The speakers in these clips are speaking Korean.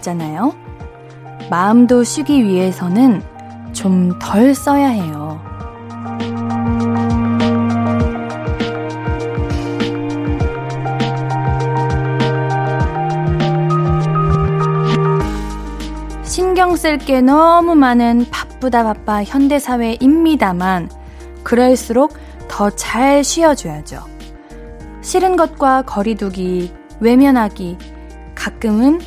하잖아요. 마음도 쉬기 위해서는 좀 덜 써야 해요. 신경 쓸 게 너무 많은 바쁘다 바빠 현대사회입니다만, 그럴수록 더 잘 쉬어줘야죠. 싫은 것과 거리두기, 외면하기, 가끔은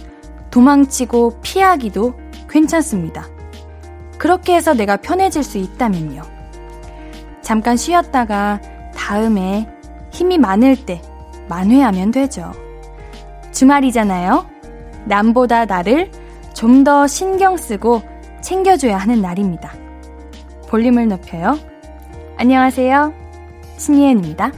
도망치고 피하기도 괜찮습니다. 그렇게 해서 내가 편해질 수 있다면요. 잠깐 쉬었다가 다음에 힘이 많을 때 만회하면 되죠. 주말이잖아요. 남보다 나를 좀 더 신경 쓰고 챙겨줘야 하는 날입니다. 볼륨을 높여요. 안녕하세요. 신예은입니다.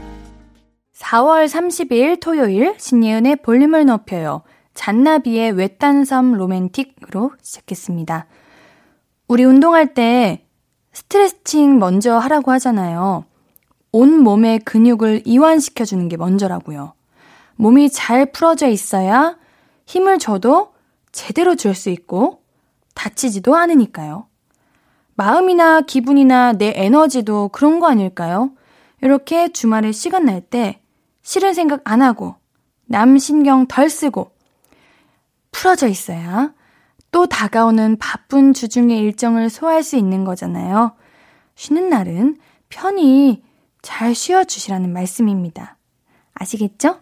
4월 30일 토요일 신예은의 볼륨을 높여요. 잔나비의 외딴섬 로맨틱으로 시작했습니다. 우리 운동할 때 스트레칭 먼저 하라고 하잖아요. 온 몸의 근육을 이완시켜주는 게 먼저라고요. 몸이 잘 풀어져 있어야 힘을 줘도 제대로 줄 수 있고 다치지도 않으니까요. 마음이나 기분이나 내 에너지도 그런 거 아닐까요? 이렇게 주말에 시간 날 때 싫은 생각 안 하고 남 신경 덜 쓰고 풀어져 있어야 또 다가오는 바쁜 주중의 일정을 소화할 수 있는 거잖아요. 쉬는 날은 편히 잘 쉬어주시라는 말씀입니다. 아시겠죠?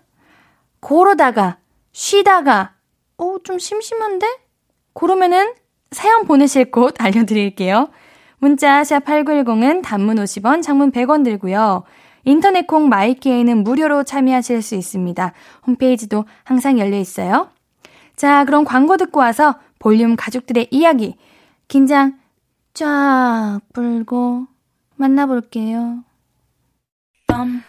고러다가, 쉬다가, 오, 좀 심심한데? 그러면은 사연 보내실 곳 알려드릴게요. 문자 샵 8910은 단문 50원, 장문 100원 들고요. 인터넷 콩 마이키에는 무료로 참여하실 수 있습니다. 홈페이지도 항상 열려 있어요. 자, 그럼 광고 듣고 와서 볼륨 가족들의 이야기 긴장 쫙 풀고 만나볼게요.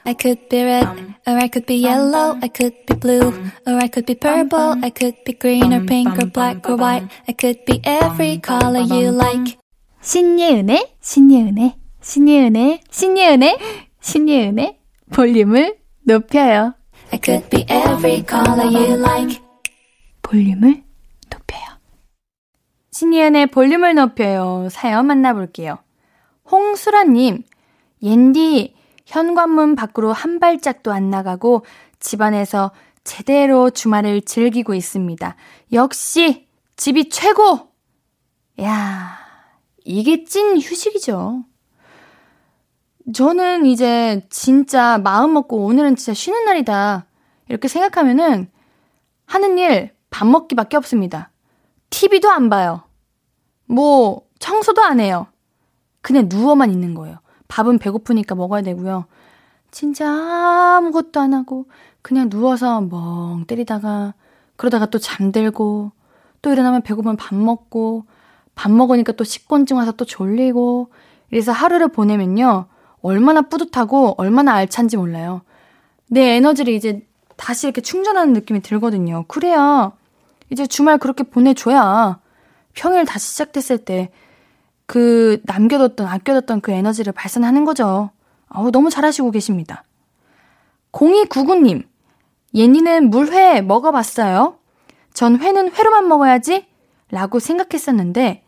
I could be red, or I could be yellow, I could be blue, or I could be purple, I could be green or pink or black or white, I could be every color you like. 신예은의, 신예은의, 신예은의, 신예은의, 신예은의 볼륨을 높여요. I could be every color you like. 볼륨을 높여요. 신예은의 볼륨을 높여요. 사연 만나볼게요. 홍수라님, 옌디, 현관문 밖으로 한 발짝도 안 나가고 집안에서 제대로 주말을 즐기고 있습니다. 역시 집이 최고! 야, 이게 찐 휴식이죠. 저는 이제 진짜 마음 먹고 오늘은 진짜 쉬는 날이다. 이렇게 생각하면은 하는 일 밥 먹기밖에 없습니다. TV도 안 봐요. 뭐 청소도 안 해요. 그냥 누워만 있는 거예요. 밥은 배고프니까 먹어야 되고요. 진짜 아무것도 안 하고 그냥 누워서 멍 때리다가 그러다가 또 잠들고 또 일어나면 배고프면 밥 먹고 밥 먹으니까 또 식곤증 와서 또 졸리고 이래서 하루를 보내면요. 얼마나 뿌듯하고 얼마나 알찬지 몰라요. 내 에너지를 이제 다시 이렇게 충전하는 느낌이 들거든요. 그래야 이제 주말 그렇게 보내줘야 평일 다시 시작됐을 때 그 남겨뒀던, 아껴뒀던 그 에너지를 발산하는 거죠. 어우, 너무 잘하시고 계십니다. 0299님, 예니는 물회 먹어봤어요? 전 회는 회로만 먹어야지? 라고 생각했었는데,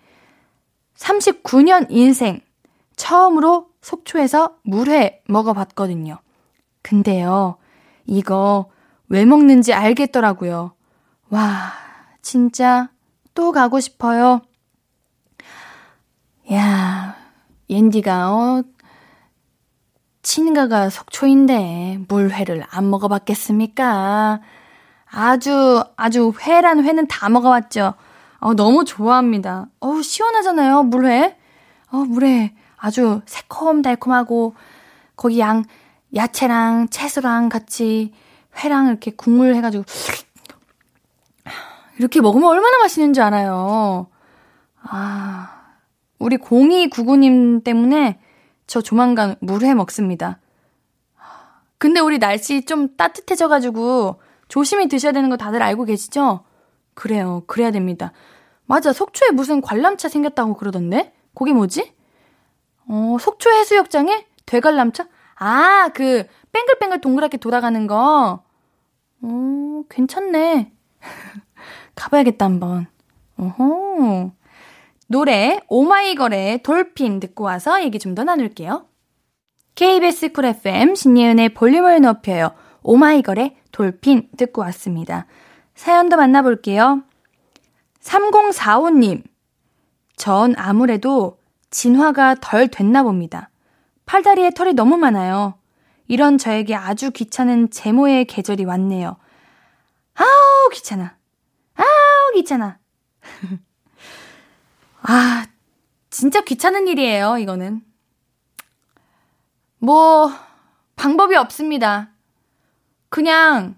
39년 인생, 처음으로 속초에서 물회 먹어봤거든요. 근데요, 이거 왜 먹는지 알겠더라고요. 와, 진짜 또 가고 싶어요. 야, 옌디가, 어, 친가가 속초인데 물회를 안 먹어봤겠습니까? 아주, 아주 회란 회는 다 먹어봤죠. 어, 너무 좋아합니다. 어우, 시원하잖아요, 물회. 어, 물회 아주 새콤달콤하고, 거기 양, 야채랑 채소랑 같이 회랑 이렇게 국물 해가지고, 이렇게 먹으면 얼마나 맛있는 줄 알아요. 아, 우리 0299님 때문에 저 조만간 물회 먹습니다. 근데 우리 날씨 좀 따뜻해져가지고 조심히 드셔야 되는 거 다들 알고 계시죠? 그래요. 그래야 됩니다. 맞아. 속초에 무슨 관람차 생겼다고 그러던데? 거기 뭐지? 어, 속초 해수욕장에 되관람차? 아, 그 뺑글뺑글 동그랗게 돌아가는 거. 어, 괜찮네. 가봐야겠다, 한번. 오호. 노래 오마이걸의 돌핀 듣고 와서 얘기 좀 더 나눌게요. KBS 쿨 FM 신예은의 볼륨을 높여요. 오마이걸의 돌핀 듣고 왔습니다. 사연도 만나볼게요. 3045님. 전 아무래도 진화가 덜 됐나 봅니다. 팔다리에 털이 너무 많아요. 이런 저에게 아주 귀찮은 제모의 계절이 왔네요. 아우, 귀찮아. 아우, 귀찮아. 아, 진짜 귀찮은 일이에요, 이거는. 뭐, 방법이 없습니다. 그냥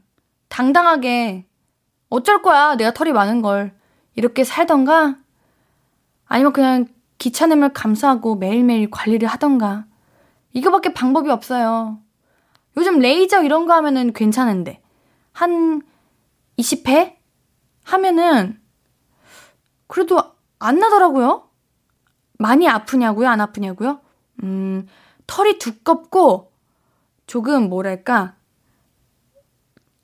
당당하게 어쩔 거야, 내가 털이 많은 걸. 이렇게 살던가, 아니면 그냥 귀찮음을 감수하고 매일매일 관리를 하던가. 이거밖에 방법이 없어요. 요즘 레이저 이런 거 하면은 괜찮은데. 한 20회? 하면은, 그래도 안 나더라고요. 많이 아프냐고요? 안 아프냐고요? 음, 털이 두껍고 조금 뭐랄까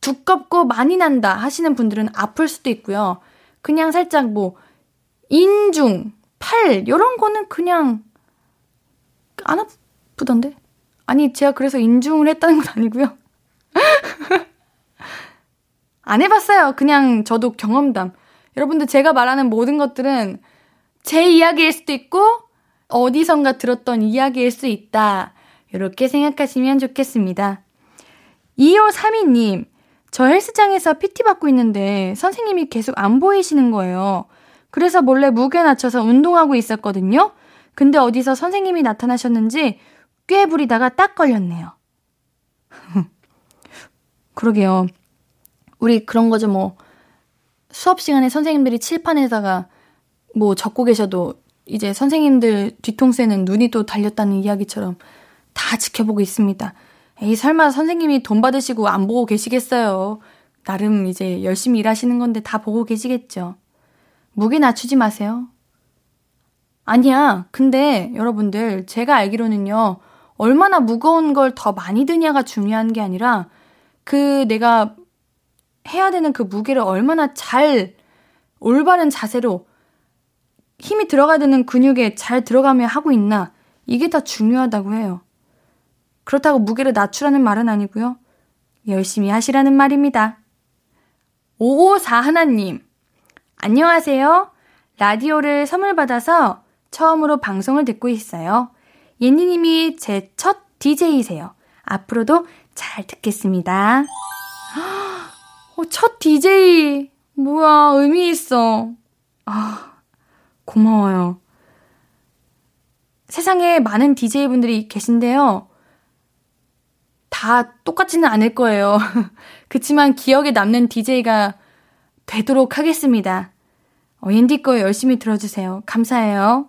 두껍고 많이 난다 하시는 분들은 아플 수도 있고요. 그냥 살짝 뭐 인중, 팔 이런 거는 그냥 안 아프던데. 아니 제가 그래서 인중을 했다는 건 아니고요. 안 해봤어요. 그냥 저도 경험담. 여러분들 제가 말하는 모든 것들은 제 이야기일 수도 있고 어디선가 들었던 이야기일 수 있다. 이렇게 생각하시면 좋겠습니다. 2532님, 저 헬스장에서 PT 받고 있는데 선생님이 계속 안 보이시는 거예요. 그래서 몰래 무게 낮춰서 운동하고 있었거든요. 근데 어디서 선생님이 나타나셨는지 꽤 부리다가 딱 걸렸네요. 그러게요. 우리 그런 거죠, 뭐. 수업 시간에 선생님들이 칠판에다가 뭐 적고 계셔도 이제 선생님들 뒤통수에는 눈이 또 달렸다는 이야기처럼 다 지켜보고 있습니다. 에이, 설마 선생님이 돈 받으시고 안 보고 계시겠어요. 나름 이제 열심히 일하시는 건데 다 보고 계시겠죠. 무게 낮추지 마세요. 아니야. 근데 여러분들, 제가 알기로는요, 얼마나 무거운 걸 더 많이 드냐가 중요한 게 아니라, 그 내가 해야 되는 그 무게를 얼마나 잘, 올바른 자세로 힘이 들어가야 되는 근육에 잘 들어가며 하고 있나, 이게 더 중요하다고 해요. 그렇다고 무게를 낮추라는 말은 아니고요. 열심히 하시라는 말입니다. 554 하나님, 안녕하세요. 라디오를 선물 받아서 처음으로 방송을 듣고 있어요. 예니님이 제 첫 DJ이세요. 앞으로도 잘 듣겠습니다. 어, 첫 DJ. 뭐야, 의미 있어. 아, 고마워요. 세상에 많은 DJ분들이 계신데요. 다 똑같지는 않을 거예요. 그치만 기억에 남는 DJ가 되도록 하겠습니다. 어, 옌디 거 열심히 들어주세요. 감사해요.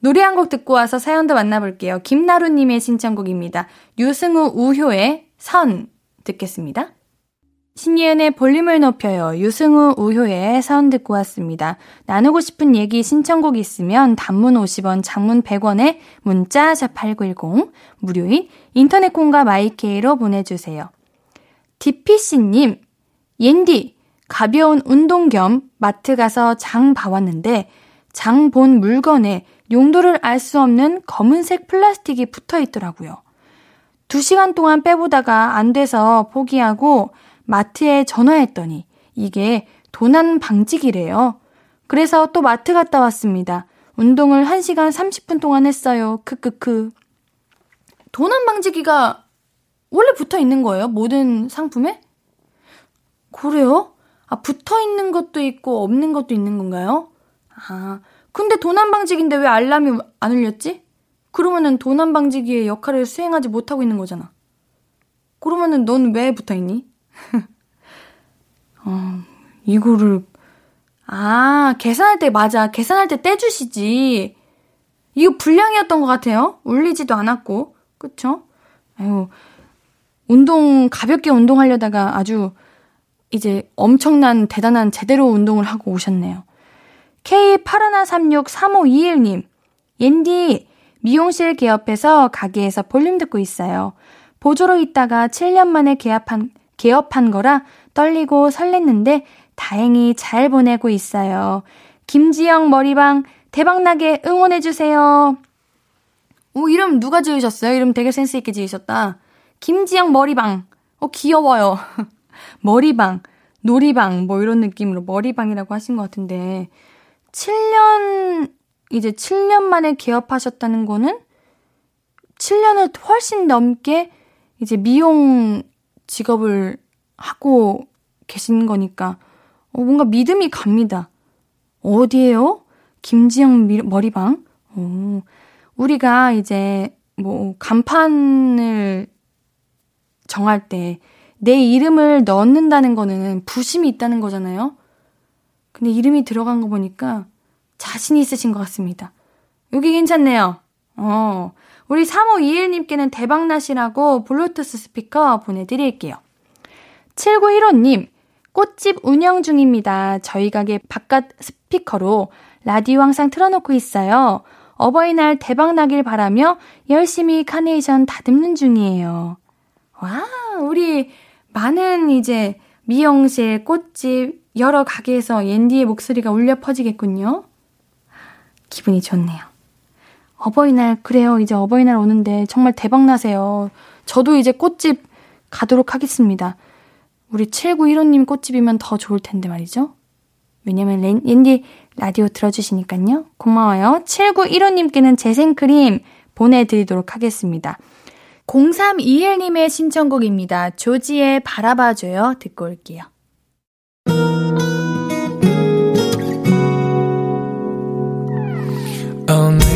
노래 한 곡 듣고 와서 사연도 만나볼게요. 김나루님의 신청곡입니다. 유승우 우효의 선 듣겠습니다. 신예은의 볼륨을 높여요. 유승우 우효의 사운 듣고 왔습니다. 나누고 싶은 얘기 신청곡 있으면 단문 50원, 장문 100원에 문자 샵8910 무료인 인터넷 콩과 마이케이로 보내주세요. 디피씨님, 옌디 가벼운 운동 겸 마트 가서 장 봐왔는데 장 본 물건에 용도를 알 수 없는 검은색 플라스틱이 붙어 있더라고요. 두 시간 동안 빼보다가 안 돼서 포기하고 마트에 전화했더니 이게 도난 방지기래요. 그래서 또 마트 갔다 왔습니다. 운동을 1시간 30분 동안 했어요. 크크크. 도난 방지기가 원래 붙어 있는 거예요? 모든 상품에? 그래요? 아, 붙어 있는 것도 있고 없는 것도 있는 건가요? 아, 근데 도난 방지기인데 왜 알람이 안 울렸지? 그러면은 도난 방지기의 역할을 수행하지 못하고 있는 거잖아. 그러면은 넌 왜 붙어 있니? 어, 이거를, 아, 계산할 때, 맞아. 계산할 때 떼주시지. 이거 불량이었던 것 같아요. 울리지도 않았고. 그쵸? 아유, 운동, 가볍게 운동하려다가 아주 이제 엄청난 대단한 제대로 운동을 하고 오셨네요. K81363521님, 옌디, 미용실 개업해서 가게에서 볼륨 듣고 있어요. 보조로 있다가 7년 만에 개업한, 개업한 거라 떨리고 설렜는데 다행히 잘 보내고 있어요. 김지영 머리방 대박나게 응원해주세요. 오, 이름 누가 지으셨어요? 이름 되게 센스있게 지으셨다. 김지영 머리방. 어, 귀여워요. 머리방, 놀이방, 뭐 이런 느낌으로 머리방이라고 하신 것 같은데, 7년, 이제 7년 만에 개업하셨다는 거는 7년을 훨씬 넘게 이제 미용 직업을 하고 계신 거니까, 어, 뭔가 믿음이 갑니다. 어디에요? 김지영 미, 머리방? 오, 우리가 이제 뭐 간판을 정할 때 내 이름을 넣는다는 거는 부심이 있다는 거잖아요. 근데 이름이 들어간 거 보니까 자신 있으신 것 같습니다. 여기 괜찮네요. 어. 우리 3521님께는 대박나시라고 블루투스 스피커 보내드릴게요. 7915님, 꽃집 운영 중입니다. 저희 가게 바깥 스피커로 라디오 항상 틀어놓고 있어요. 어버이날 대박 나길 바라며 열심히 카네이션 다듬는 중이에요. 와, 우리 많은 이제 미용실, 꽃집, 여러 가게에서 옌디의 목소리가 울려 퍼지겠군요. 기분이 좋네요. 어버이날, 그래요. 이제 어버이날 오는데 정말 대박 나세요. 저도 이제 꽃집 가도록 하겠습니다. 우리 7915님 꽃집이면 더 좋을 텐데 말이죠. 왜냐면 옌디 라디오 들어주시니까요. 고마워요. 7915님께는 재생크림 보내드리도록 하겠습니다. 0321님의 신청곡입니다. 조지의 바라봐줘요. 듣고 올게요. 오늘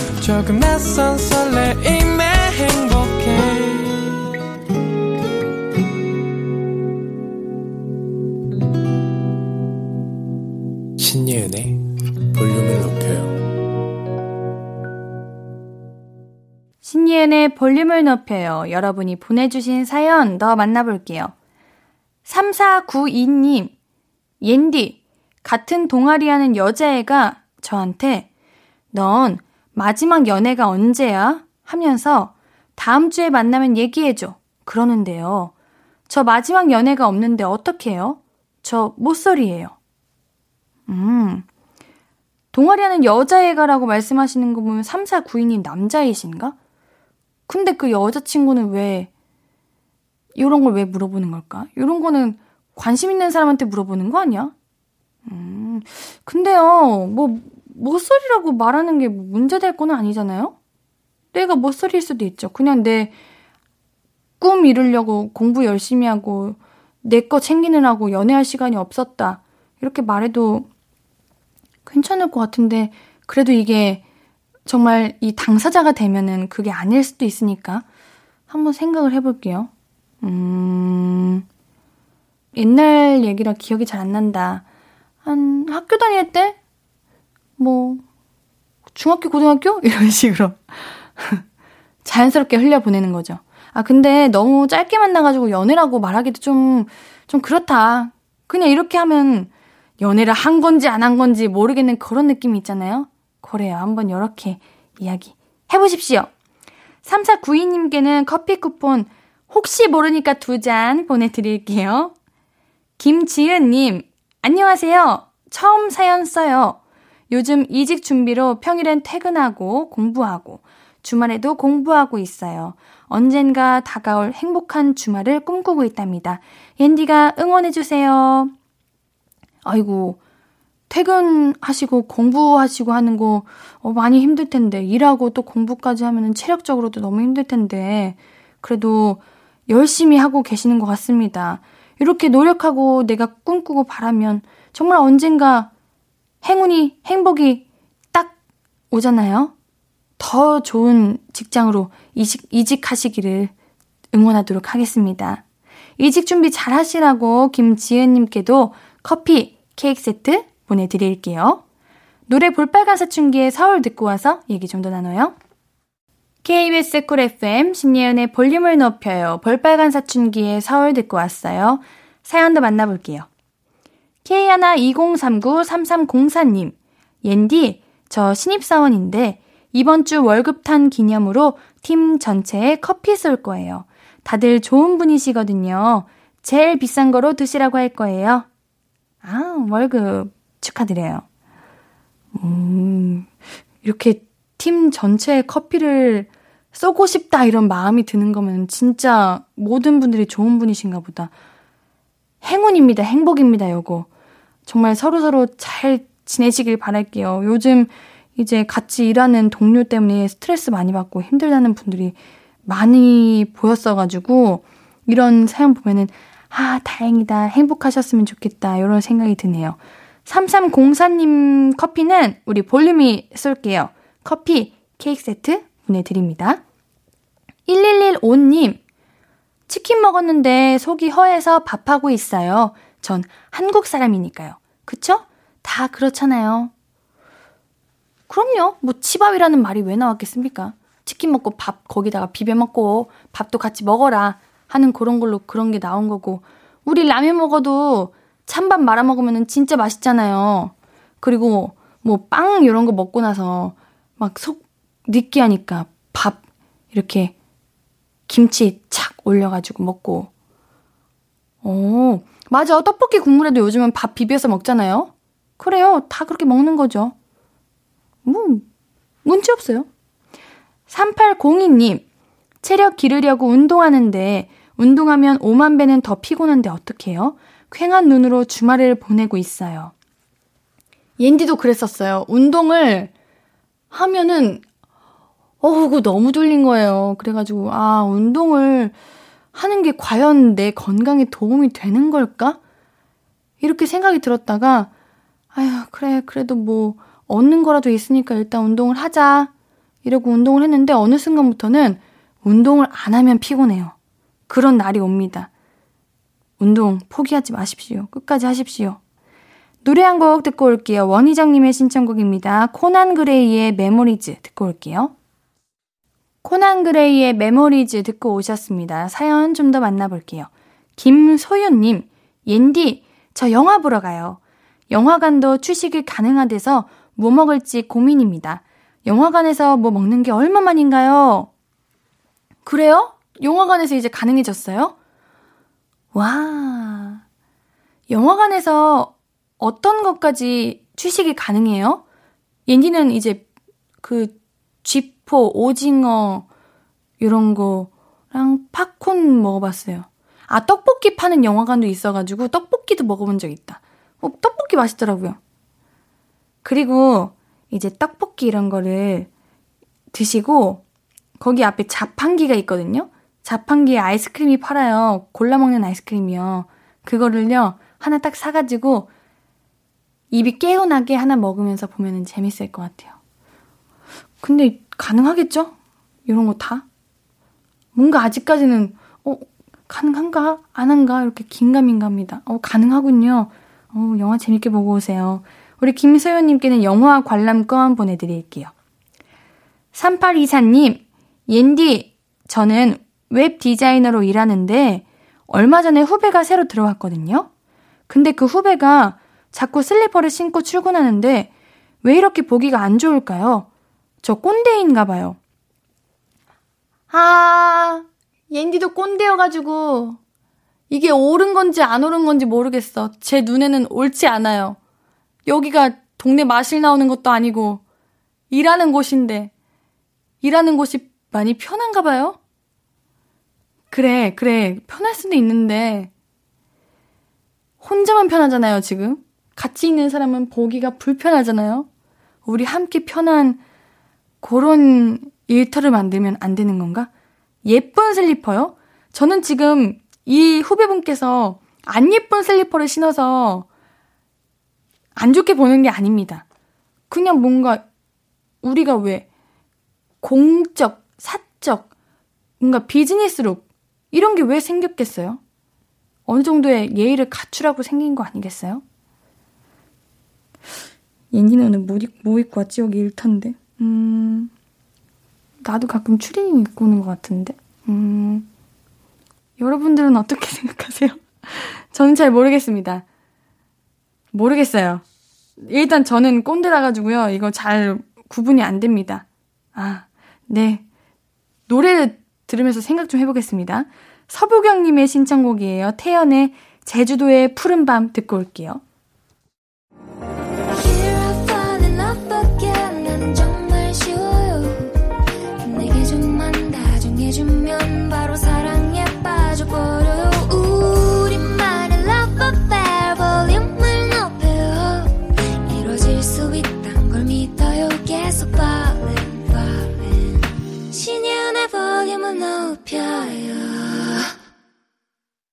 조금 낯선 설레임에 행복해 신예은의 볼륨을 높여요. 신예은의 볼륨을 높여요. 여러분이 보내주신 사연 더 만나볼게요. 3492님, 옌디, 같은 동아리 하는 여자애가 저한테 넌 마지막 연애가 언제야? 하면서 다음 주에 만나면 얘기해줘. 그러는데요. 저 마지막 연애가 없는데 어떡해요? 저 모쏠이에요. 음. 동아리 하는 여자애가라고 말씀하시는 거 보면 3, 4, 9인이 남자이신가? 근데 그 여자친구는 왜, 이런 걸 왜 물어보는 걸까? 이런 거는 관심 있는 사람한테 물어보는 거 아니야? 음, 근데요, 뭐, 모쏠이라고 말하는 게 문제될 거는 아니잖아요? 내가 모쏠일 수도 있죠. 그냥 내 꿈 이루려고 공부 열심히 하고, 내 거 챙기느라고 연애할 시간이 없었다. 이렇게 말해도 괜찮을 것 같은데, 그래도 이게 정말 이 당사자가 되면은 그게 아닐 수도 있으니까 한번 생각을 해볼게요. 음, 옛날 얘기라 기억이 잘 안 난다. 한 학교 다닐 때? 뭐, 중학교, 고등학교? 이런 식으로. 자연스럽게 흘려보내는 거죠. 아, 근데 너무 짧게 만나가지고 연애라고 말하기도 좀, 좀 그렇다. 그냥 이렇게 하면 연애를 한 건지 안 한 건지 모르겠는 그런 느낌이 있잖아요. 그래요. 한번 이렇게 이야기 해보십시오. 3492님께는 커피 쿠폰 혹시 모르니까 두 잔 보내드릴게요. 김지은님, 안녕하세요. 처음 사연 써요. 요즘 이직 준비로 평일엔 퇴근하고 공부하고 주말에도 공부하고 있어요. 언젠가 다가올 행복한 주말을 꿈꾸고 있답니다. 옌디가 응원해주세요. 아이고, 퇴근하시고 공부하시고 하는 거 어, 많이 힘들 텐데, 일하고 또 공부까지 하면은 체력적으로도 너무 힘들 텐데, 그래도 열심히 하고 계시는 것 같습니다. 이렇게 노력하고 내가 꿈꾸고 바라면 정말 언젠가 행운이, 행복이 딱 오잖아요? 더 좋은 직장으로 이직, 이직하시기를 응원하도록 하겠습니다. 이직 준비 잘 하시라고 김지은님께도 커피 케이크 세트 보내드릴게요. 노래 볼빨간 사춘기의 서울 듣고 와서 얘기 좀 더 나눠요. KBS 쿨 FM 신예은의 볼륨을 높여요. 볼빨간 사춘기의 서울 듣고 왔어요. 사연도 만나볼게요. K120393304님, 옌디, 저 신입사원인데 이번 주 월급 탄 기념으로 팀 전체에 커피 쏠 거예요. 다들 좋은 분이시거든요. 제일 비싼 거로 드시라고 할 거예요. 아, 월급 축하드려요. 음, 이렇게 팀 전체에 커피를 쏘고 싶다 이런 마음이 드는 거면 진짜 모든 분들이 좋은 분이신가 보다. 행운입니다. 행복입니다. 요거. 정말 서로서로 잘 지내시길 바랄게요. 요즘 이제 같이 일하는 동료 때문에 스트레스 많이 받고 힘들다는 분들이 많이 보였어가지고 이런 사연 보면은 아, 다행이다. 행복하셨으면 좋겠다. 이런 생각이 드네요. 3304님 커피는 우리 볼륨이 쏠게요. 커피 케이크 세트 보내드립니다. 1115님, 치킨 먹었는데 속이 허해서 밥하고 있어요. 전 한국 사람이니까요. 그쵸? 다 그렇잖아요. 그럼요. 뭐 치밥이라는 말이 왜 나왔겠습니까? 치킨 먹고 밥 거기다가 비벼 먹고 밥도 같이 먹어라 하는 그런 걸로 그런 게 나온 거고 우리 라면 먹어도 찬밥 말아 먹으면 진짜 맛있잖아요. 그리고 뭐 빵 이런 거 먹고 나서 막 속 느끼하니까 밥 이렇게 김치 착 올려가지고 먹고. 어, 맞아. 떡볶이 국물에도 요즘은 밥 비벼서 먹잖아요. 그래요. 다 그렇게 먹는 거죠. 뭐, 문제 없어요. 3802님, 체력 기르려고 운동하는데, 운동하면 5만 배는 더 피곤한데 어떡해요? 쾌한 눈으로 주말을 보내고 있어요. 옌디도 그랬었어요. 운동을 하면은 어우, 너무 졸린 거예요. 그래가지고, 아, 운동을 하는 게 과연 내 건강에 도움이 되는 걸까? 이렇게 생각이 들었다가, 아휴, 그래, 그래도 뭐, 얻는 거라도 있으니까 일단 운동을 하자. 이러고 운동을 했는데, 어느 순간부터는 운동을 안 하면 피곤해요. 그런 날이 옵니다. 운동 포기하지 마십시오. 끝까지 하십시오. 노래 한 곡 듣고 올게요. 원희정님의 신청곡입니다. 코난 그레이의 Memories 듣고 올게요. 코난 그레이의 Memories 듣고 오셨습니다. 사연 좀 더 만나볼게요. 김소윤님, 옌디, 저 영화 보러 가요. 영화관도 취식이 가능하대서 뭐 먹을지 고민입니다. 영화관에서 뭐 먹는 게 얼마만인가요? 그래요? 영화관에서 이제 가능해졌어요? 와. 영화관에서 어떤 것까지 취식이 가능해요? 옌디는 이제 그 쥐포, 오징어 이런 거랑 팝콘 먹어봤어요. 아 떡볶이 파는 영화관도 있어가지고 떡볶이도 먹어본 적 있다. 어, 떡볶이 맛있더라고요. 그리고 이제 떡볶이 이런 거를 드시고 거기 앞에 자판기가 있거든요. 자판기에 아이스크림이 팔아요. 골라 먹는 아이스크림이요. 그거를요 하나 딱 사가지고 입이 깨어나게 하나 먹으면서 보면은 재밌을 것 같아요. 근데 가능하겠죠? 이런 거 다? 뭔가 아직까지는, 어, 가능한가? 안 한가? 이렇게 긴가민가합니다. 어, 가능하군요. 어, 영화 재밌게 보고 오세요. 우리 김서연님께는 영화 관람권 보내드릴게요. 3824님, 옌디, 저는 웹 디자이너로 일하는데, 얼마 전에 후배가 새로 들어왔거든요? 근데 그 후배가 자꾸 슬리퍼를 신고 출근하는데, 왜 이렇게 보기가 안 좋을까요? 저 꼰대인가 봐요. 아, 옌디도 꼰대여가지고, 이게 옳은 건지 안 옳은 건지 모르겠어. 제 눈에는 옳지 않아요. 여기가 동네 마실 나오는 것도 아니고, 일하는 곳인데, 일하는 곳이 많이 편한가 봐요? 그래, 그래. 편할 수도 있는데, 혼자만 편하잖아요, 지금. 같이 있는 사람은 보기가 불편하잖아요. 우리 함께 편한 그런 일터를 만들면 안 되는 건가? 예쁜 슬리퍼요? 저는 지금 이 후배분께서 안 예쁜 슬리퍼를 신어서 안 좋게 보는 게 아닙니다. 그냥 뭔가 우리가 왜 공적, 사적, 뭔가 비즈니스룩 이런 게 왜 생겼겠어요? 어느 정도의 예의를 갖추라고 생긴 거 아니겠어요? 옌디는 오늘 뭐, 뭐 입고 왔지? 여기 일터인데. 음, 나도 가끔 추리닝 입고 오는 것 같은데. 음, 여러분들은 어떻게 생각하세요? 저는 잘 모르겠습니다. 모르겠어요. 일단 저는 꼰대라 가지고요. 이거 잘 구분이 안 됩니다. 아, 네. 노래를 들으면서 생각 좀 해보겠습니다. 서부경님의 신청곡이에요. 태연의 제주도의 푸른 밤 듣고 올게요.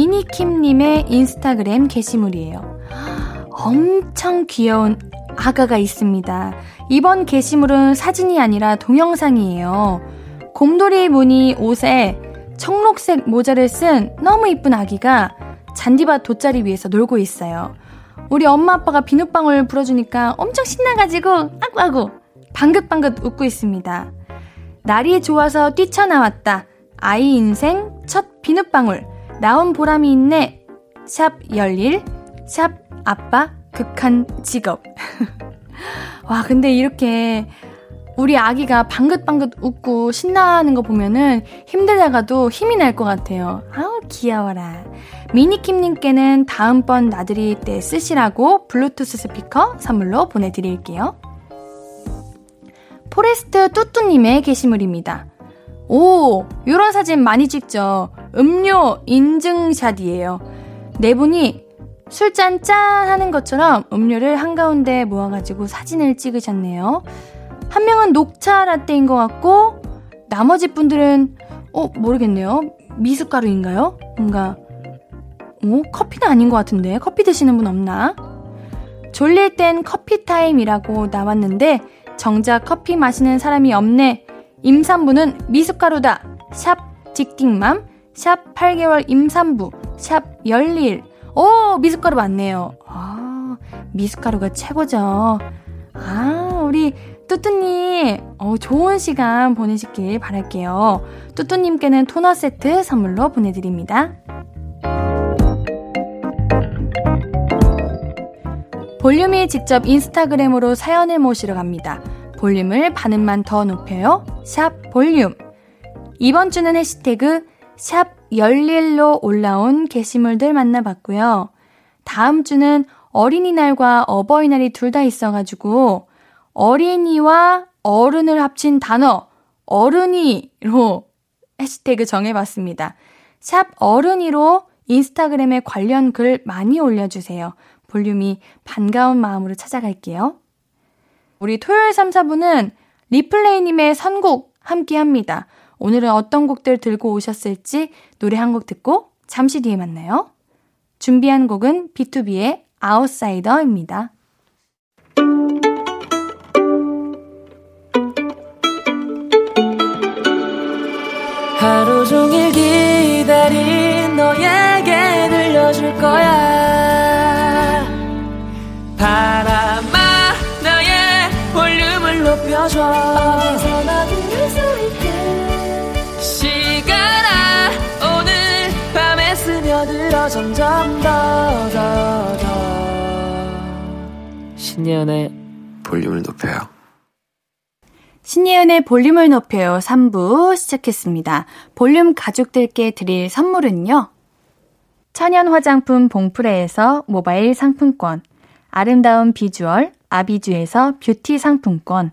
미니킴님의 인스타그램 게시물이에요. 엄청 귀여운 아가가 있습니다. 이번 게시물은 사진이 아니라 동영상이에요. 곰돌이 무늬 옷에 청록색 모자를 쓴 너무 이쁜 아기가 잔디밭 돗자리 위에서 놀고 있어요. 우리 엄마 아빠가 비눗방울 불어주니까 엄청 신나가지고 아구아구 방긋방긋 웃고 있습니다. 날이 좋아서 뛰쳐나왔다. 아이 인생 첫 비눗방울. 나온 보람이 있네. 샵 열일. 샵 아빠 극한 직업. 와, 근데 이렇게 우리 아기가 방긋방긋 웃고 신나는 거 보면은 힘들다가도 힘이 날 것 같아요. 아우, 귀여워라. 미니킴님께는 다음번 나들이 때 쓰시라고 블루투스 스피커 선물로 보내드릴게요. 포레스트 뚜뚜님의 게시물입니다. 오, 요런 사진 많이 찍죠. 음료 인증샷이에요. 네 분이 술잔 짠 하는 것처럼 음료를 한가운데 모아가지고 사진을 찍으셨네요. 한 명은 녹차 라떼인 것 같고, 나머지 분들은, 어, 모르겠네요. 미숫가루인가요? 뭔가, 어, 커피는 아닌 것 같은데. 커피 드시는 분 없나? 졸릴 땐 커피 타임이라고 나왔는데, 정작 커피 마시는 사람이 없네. 임산부는 미숫가루다. 샵 직딩맘, 샵 8개월 임산부, 샵 열일. 오, 미숫가루 맞네요. 아, 미숫가루가 최고죠. 아, 우리 뚜뚜님, 어, 좋은 시간 보내시길 바랄게요. 뚜뚜님께는 토너 세트 선물로 보내드립니다. 볼륨이 직접 인스타그램으로 사연을 모시러 갑니다. 볼륨을 반음만 더 높여요. 샵 볼륨. 이번 주는 해시태그 샵 열일로 올라온 게시물들 만나봤고요. 다음 주는 어린이날과 어버이날이 둘 다 있어가지고 어린이와 어른을 합친 단어, 어른이로 해시태그 정해봤습니다. 샵 어른이로 인스타그램에 관련 글 많이 올려주세요. 볼륨이 반가운 마음으로 찾아갈게요. 우리 토요일 3, 4분은 리플레이님의 선곡 함께 합니다. 오늘은 어떤 곡들 들고 오셨을지 노래 한 곡 듣고 잠시 뒤에 만나요. 준비한 곡은 B2B의 아웃사이더입니다. 하루 종일 기다린 너에게 들려줄 거야 높여줘. 어디서나 들을 수 있게. 시간아 오늘 밤에 스며들어 점점 더더 더. 신예은의 볼륨을 높여요. 신예은의 볼륨을 높여요. 3부 시작했습니다. 볼륨 가족들께 드릴 선물은요. 천연 화장품 봉프레에서 모바일 상품권, 아름다운 비주얼 아비주에서 뷰티 상품권,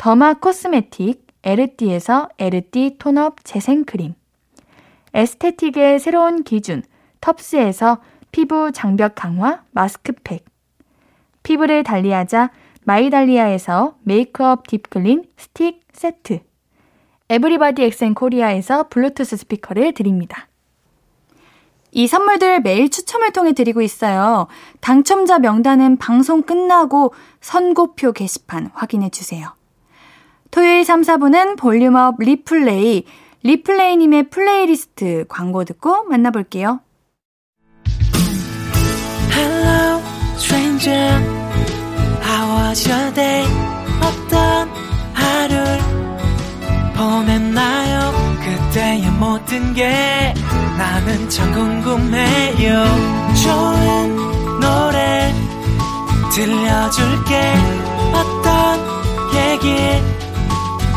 더마 코스메틱 에르띠에서 에르띠 톤업 재생크림 에스테틱의 새로운 기준 텁스에서 피부 장벽 강화 마스크팩 피부를 달리하자 마이달리아에서 메이크업 딥클린 스틱 세트 에브리바디 엑센 코리아에서 블루투스 스피커를 드립니다. 이 선물들 매일 추첨을 통해 드리고 있어요. 당첨자 명단은 방송 끝나고 선곡표 게시판 확인해 주세요. 토요일 3, 4분은 볼륨업 리플레이, 리플레이님의 플레이리스트 광고 듣고 만나볼게요. Hello, stranger. How was your day? 어떤 하루를 보냈나요? 그때의 모든 게 나는 참 궁금해요. 좋은 노래 들려줄게. 어떤 얘기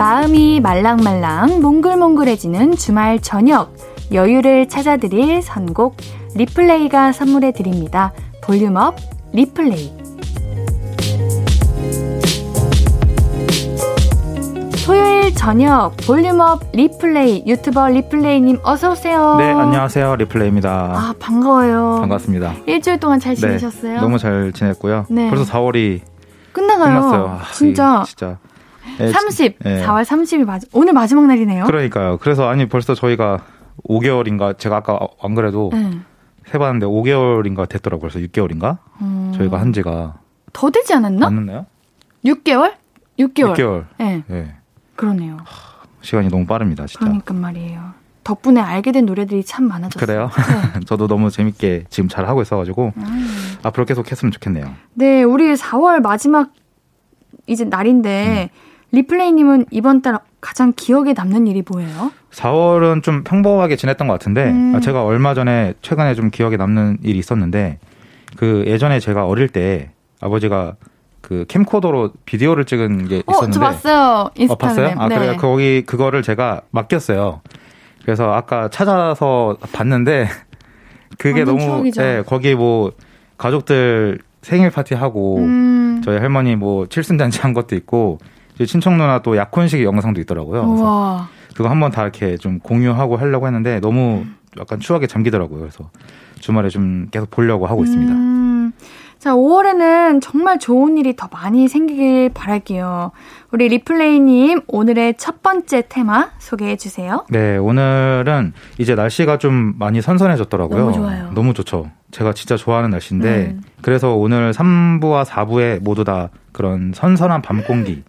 마음이 말랑말랑 몽글몽글해지는 주말 저녁 여유를 찾아드릴 선곡 리플레이가 선물해 드립니다. 볼륨업 리플레이 토요일 저녁 볼륨업 리플레이 유튜버 리플레이님 어서 오세요. 네 안녕하세요 리플레이입니다. 아 반가워요. 반갑습니다. 일주일 동안 잘 네, 지내셨어요? 네, 너무 잘 지냈고요. 네. 벌써 4월이 끝나가요. 끝났어요. 아, 진짜. 진짜. 네, 30, 네. 4월 30일 마지, 오늘 마지막 날이네요. 그러니까요. 그래서 아니 벌써 저희가 5개월인가 제가 아까 안 그래도 네. 해봤는데 5개월인가 됐더라고요. 그래서 6개월인가 음... 저희가 한 지가 더 되지 않았나? 않았나요? 6개월? 6개월. 6개월. 네. 네. 그러네요. 시간이 너무 빠릅니다, 진짜. 그러니까 말이에요. 덕분에 알게 된 노래들이 참 많아졌어요. 그래요? 네. 저도 너무 재밌게 지금 잘 하고 있어가지고 음. 앞으로 계속 했으면 좋겠네요. 네, 우리 4월 마지막 이제 날인데 음. 리플레이님은 이번 달 가장 기억에 남는 일이 뭐예요? 4월은 좀 평범하게 지냈던 것 같은데 음. 아, 제가 얼마 전에 최근에 좀 기억에 남는 일이 있었는데 그 예전에 제가 어릴 때 아버지가 그 캠코더로 비디오를 찍은 게 있었는데 어, 저 봤어요. 인스타그램. 어, 봤어요? 아, 네. 그래요. 거기 그거를 제가 맡겼어요. 그래서 아까 찾아서 봤는데 그게 너무 추억이죠. 네, 거기 뭐 가족들 생일 파티 하고 음. 저희 할머니 뭐 칠순 잔치 한 것도 있고 친척 누나 또 약혼식 영상도 있더라고요. 그래서 그거 한번 다 이렇게 좀 공유하고 하려고 했는데 너무 약간 추억에 잠기더라고요. 그래서 주말에 좀 계속 보려고 하고 있습니다. 음. 자, 5월에는 정말 좋은 일이 더 많이 생기길 바랄게요. 우리 리플레이님, 오늘의 첫 번째 테마 소개해 주세요. 네, 오늘은 이제 날씨가 좀 많이 선선해졌더라고요. 너무 좋아요. 너무 좋죠. 제가 진짜 좋아하는 날씨인데, 음. 그래서 오늘 3부와 4부에 모두 다 그런 선선한 밤 공기, 에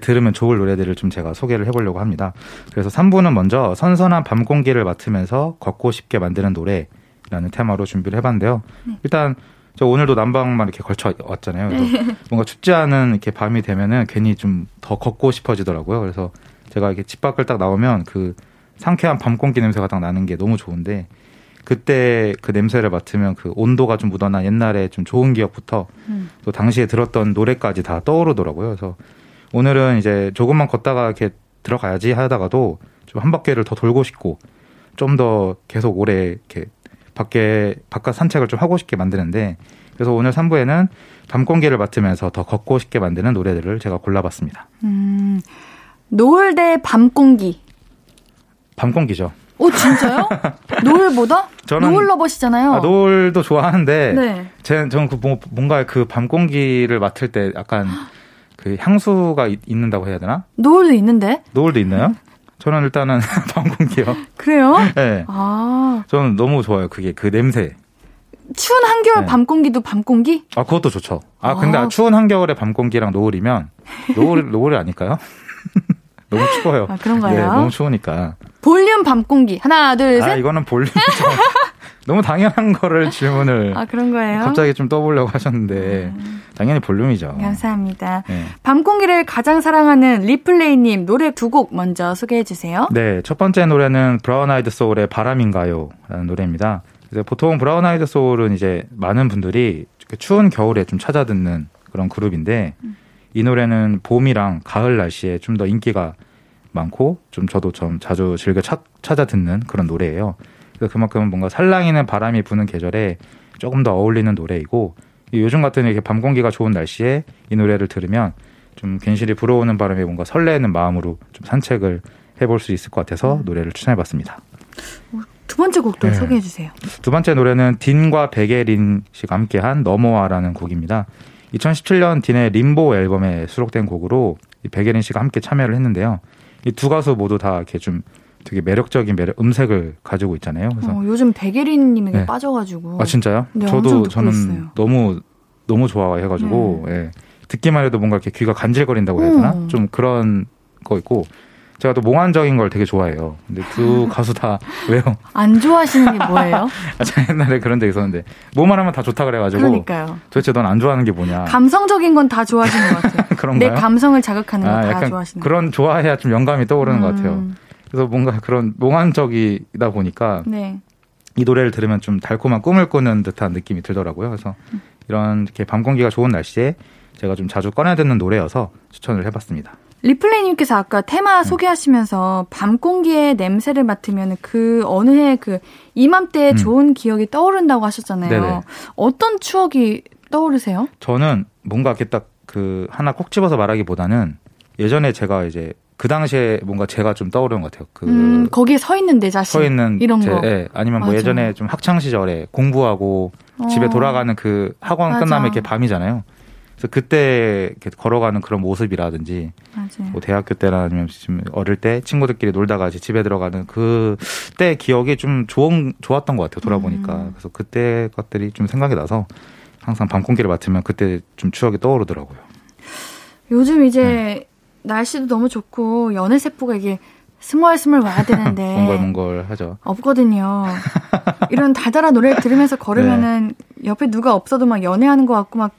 들으면 좋을 노래들을 좀 제가 소개를 해보려고 합니다. 그래서 3부는 먼저 선선한 밤 공기를 맡으면서 걷고 싶게 만드는 노래라는 테마로 준비를 해봤는데요. 네. 일단 저 오늘도 난방만 이렇게 걸쳐 왔잖아요. 네. 뭔가 춥지 않은 이렇게 밤이 되면은 괜히 좀 더 걷고 싶어지더라고요. 그래서 제가 이렇게 집 밖을 딱 나오면 그 상쾌한 밤 공기 냄새가 딱 나는 게 너무 좋은데 그때 그 냄새를 맡으면 그 온도가 좀 묻어난 옛날에 좀 좋은 기억부터 음. 또 당시에 들었던 노래까지 다 떠오르더라고요. 그래서 오늘은 이제 조금만 걷다가 이렇게 들어가야지 하다가도 좀 한 바퀴를 더 돌고 싶고 좀 더 계속 오래 이렇게 밖에 바깥 산책을 좀 하고 싶게 만드는데 그래서 오늘 3부에는 밤 공기를 맡으면서 더 걷고 싶게 만드는 노래들을 제가 골라봤습니다. 음, 노을 대밤 공기. 밤 공기죠. 오 진짜요? 노을보다? 저는 노을 러버시잖아요. 아, 노을도 좋아하는데 네. 제, 저는 그 뭐, 뭔가 그 밤 공기를 맡을 때 약간 그 향수가 있, 는다고 해야 되나? 노을도 있는데? 노을도 있나요? 저는 일단은 밤 공기요. 그래요? 네. 아. 저는 너무 좋아요. 그게 그 냄새. 추운 한겨울 네. 밤 공기도 밤 공기? 아, 그것도 좋죠. 아, 근데 아. 추운 한겨울의 밤 공기랑 노을이면 노을 노을이 아닐까요? 너무 추워요. 아, 그런가요? 네, 너무 추우니까. 볼륨 밤 공기. 하나, 둘, 셋. 아, 이거는 볼륨 너무 당연한 거를 질문을 아, 그런 거예요? 갑자기 좀 떠보려고 하셨는데 음. 당연히 볼륨이죠. 감사합니다. 네. 밤 공기를 가장 사랑하는 리플레이님 노래 두 곡 먼저 소개해 주세요. 네, 첫 번째 노래는 브라운 아이드 소울의 바람인가요라는 노래입니다. 보통 브라운 아이드 소울은 이제 많은 분들이 추운 겨울에 좀 찾아 듣는 그런 그룹인데 이 노래는 봄이랑 가을 날씨에 좀 더 인기가 많고 좀 저도 좀 자주 즐겨 찾, 찾아 듣는 그런 노래예요. 그래서 그만큼 뭔가 살랑이는 바람이 부는 계절에 조금 더 어울리는 노래이고 이 요즘 같은 이렇게 밤 공기가 좋은 날씨에 이 노래를 들으면 좀 괜시리 불어오는 바람에 뭔가 설레는 마음으로 좀 산책을 해볼 수 있을 것 같아서 노래를 추천해봤습니다. 두 번째 곡도 네. 소개해 주세요. 두 번째 노래는 딘과 베게린 씨가 함께한 넘어와라는 곡입니다. 2017년 딘의 림보 앨범에 수록된 곡으로 이 베게린 씨가 함께 참여를 했는데요. 이 두 가수 모두 다 이렇게 좀 되게 매력적인 매력 음색을 가지고 있잖아요. 그래서 어, 요즘 백예린님에게 네. 빠져가지고. 아 진짜요? 네, 저도 저는 있어요. 너무 너무 좋아해가지고 예. 듣기만 해도 뭔가 이렇게 귀가 간질거린다고 해야 음. 되나? 좀 그런 거 있고 제가 또 몽환적인 걸 되게 좋아해요. 근데 두 가수 다 왜요? 안 좋아하시는 게 뭐예요? 아, 제가 옛날에 그런 데 있었는데 뭐만 하면 다 좋다 그래가지고 그러니까요. 도대체 넌 안 좋아하는 게 뭐냐? 감성적인 건 다 좋아하시는 것 같아요. 그런가요? 내 감성을 자극하는 거 아, 다 좋아하시는 것 그런 좋아해야 좀 영감이 떠오르는 것 같아요. 음, 그래서 뭔가 그런 몽환적이다 보니까 네. 이 노래를 들으면 좀 달콤한 꿈을 꾸는 듯한 느낌이 들더라고요. 그래서 이런 이렇게 밤 공기가 좋은 날씨에 제가 좀 자주 꺼내 듣는 노래여서 추천을 해봤습니다. 리플레이님께서 아까 테마 네. 소개하시면서 밤 공기의 냄새를 맡으면 그 어느 해 그 이맘때 음. 좋은 기억이 떠오른다고 하셨잖아요. 네네. 어떤 추억이 떠오르세요? 저는 뭔가 이렇게 딱 그 하나 꼭 집어서 말하기보다는 예전에 제가 이제 그 당시에 뭔가 제가 좀 떠오르는 것 같아요. 그 음, 거기에 서 있는 내 자신. 서 있는 이런 제, 거. 예, 아니면 뭐 맞아. 예전에 좀 학창 시절에 공부하고 집에 어. 돌아가는 그 학원 맞아. 끝나면 이렇게 밤이잖아요. 그래서 그때 이렇게 걸어가는 그런 모습이라든지 맞아요. 뭐 대학교 때나 아니면 지금 어릴 때 친구들끼리 놀다가 이제 집에 들어가는 그때 기억이 좀 좋은 좋았던 것 같아요. 돌아보니까 음. 그래서 그때 것들이 좀 생각이 나서 항상 밤 공기를 맡으면 그때 좀 추억이 떠오르더라고요. 요즘 이제 네. 날씨도 너무 좋고 연애 세포가 이게 스멀스멀 와야 되는데 몽글몽글 하죠. 없거든요. 이런 달달한 노래를 들으면서 걸으면은 네. 옆에 누가 없어도 막 연애하는 것 같고 막